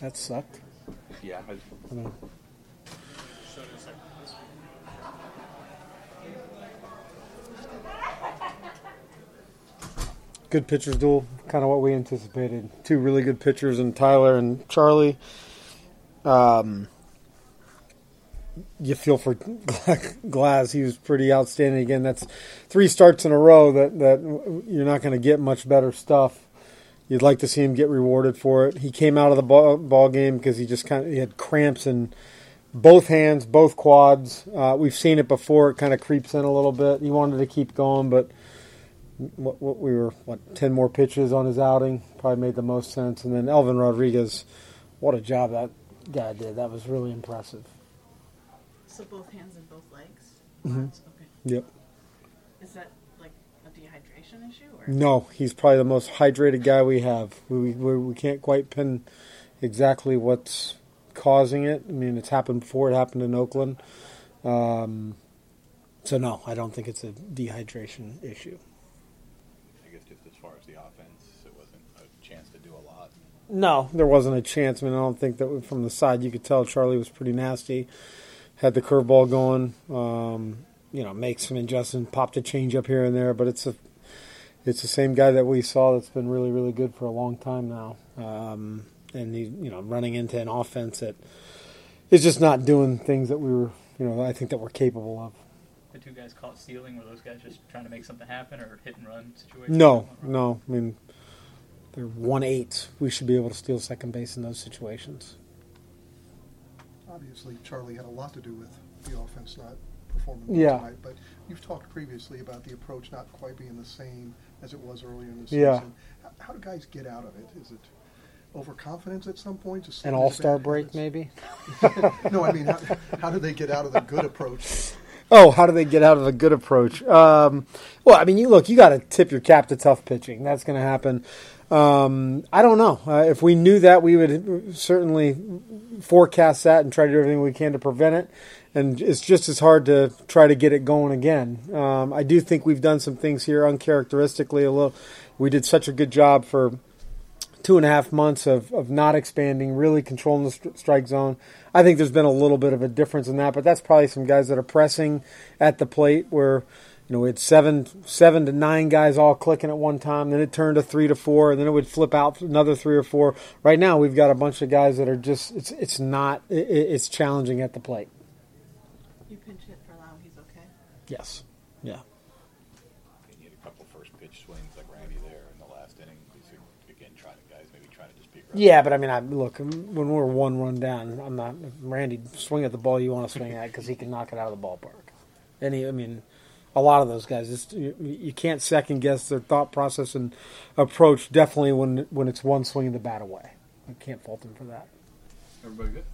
That sucked. Yeah. I, I mean, good pitchers duel, kind of what we anticipated. Two really good pitchers in Tyler and Charlie. Um, you feel for Glass; he was pretty outstanding again. That's three starts in a row that that you're not going to get much better stuff. You'd like to see him get rewarded for it. He came out of the ball, ball game because he just kind of he had cramps in both hands, both quads. Uh, we've seen it before; it kind of creeps in a little bit. He wanted to keep going, but what, what we were what ten more pitches on his outing probably made the most sense. And then Elvin Rodriguez, what a job that guy did! That was really impressive. So both hands and both legs. Mhm. Okay. Yep. Is that dehydration issue or? No, he's probably the most hydrated guy we have. We we, we can't quite pin exactly what's causing it. I mean, it's happened before. It happened in Oakland. Um, so no, I don't think it's a dehydration issue. I guess just as far as the offense, it wasn't a chance to do a lot. No, there wasn't a chance. I mean, I don't think that from the side you could tell Charlie was pretty nasty. Had the curveball going. Um, you know, make some adjustments, popped a change up here and there, but it's a it's the same guy that we saw that's been really really good for a long time now. Um, and he, you know, running into an offense that is just not doing things that we were, you know, I think that we're capable of. The two guys caught stealing. Were those guys just trying to make something happen or hit and run situation? No, no. I mean, they're one eight. We should be able to steal second base in those situations. Obviously, Charlie had a lot to do with the offense not performing Yeah. tonight. But you've talked previously about the approach not quite being the same as it was earlier in the Yeah. season. How, how do guys get out of it? Is it overconfidence at some point? Just An all star bad break, habits? maybe. no, I mean, how, how do they get out of the good approach? Oh, how do they get out of a good approach? Um, well, I mean, you look, you got to tip your cap to tough pitching. That's going to happen. Um, I don't know. Uh, if we knew that, we would certainly forecast that and try to do everything we can to prevent it. And it's just as hard to try to get it going again. Um, I do think we've done some things here uncharacteristically. A little, we did such a good job for two and a half months of, of not expanding, really controlling the st- strike zone. I think there's been a little bit of a difference in that, but that's probably some guys that are pressing at the plate where, you know, we had seven seven to nine guys all clicking at one time, then it turned to three to four, and then it would flip out another three or four. Right now, we've got a bunch of guys that are just it's it's not it, it's challenging at the plate. You pinch hit for Lau, he's okay. Yes, yeah. And you had a couple first pitch swings like Randy there in the last inning. You see, again, trying to guys maybe trying to just be aggressive. Yeah, but I mean, I look when we're one run down. I'm not Randy. Swing at the ball you want to swing at because he can knock it out of the ballpark. And he, I mean, a lot of those guys, it's, you, you can't second guess their thought process and approach. Definitely when when it's one swing of the bat away, you can't fault them for that. everybody good?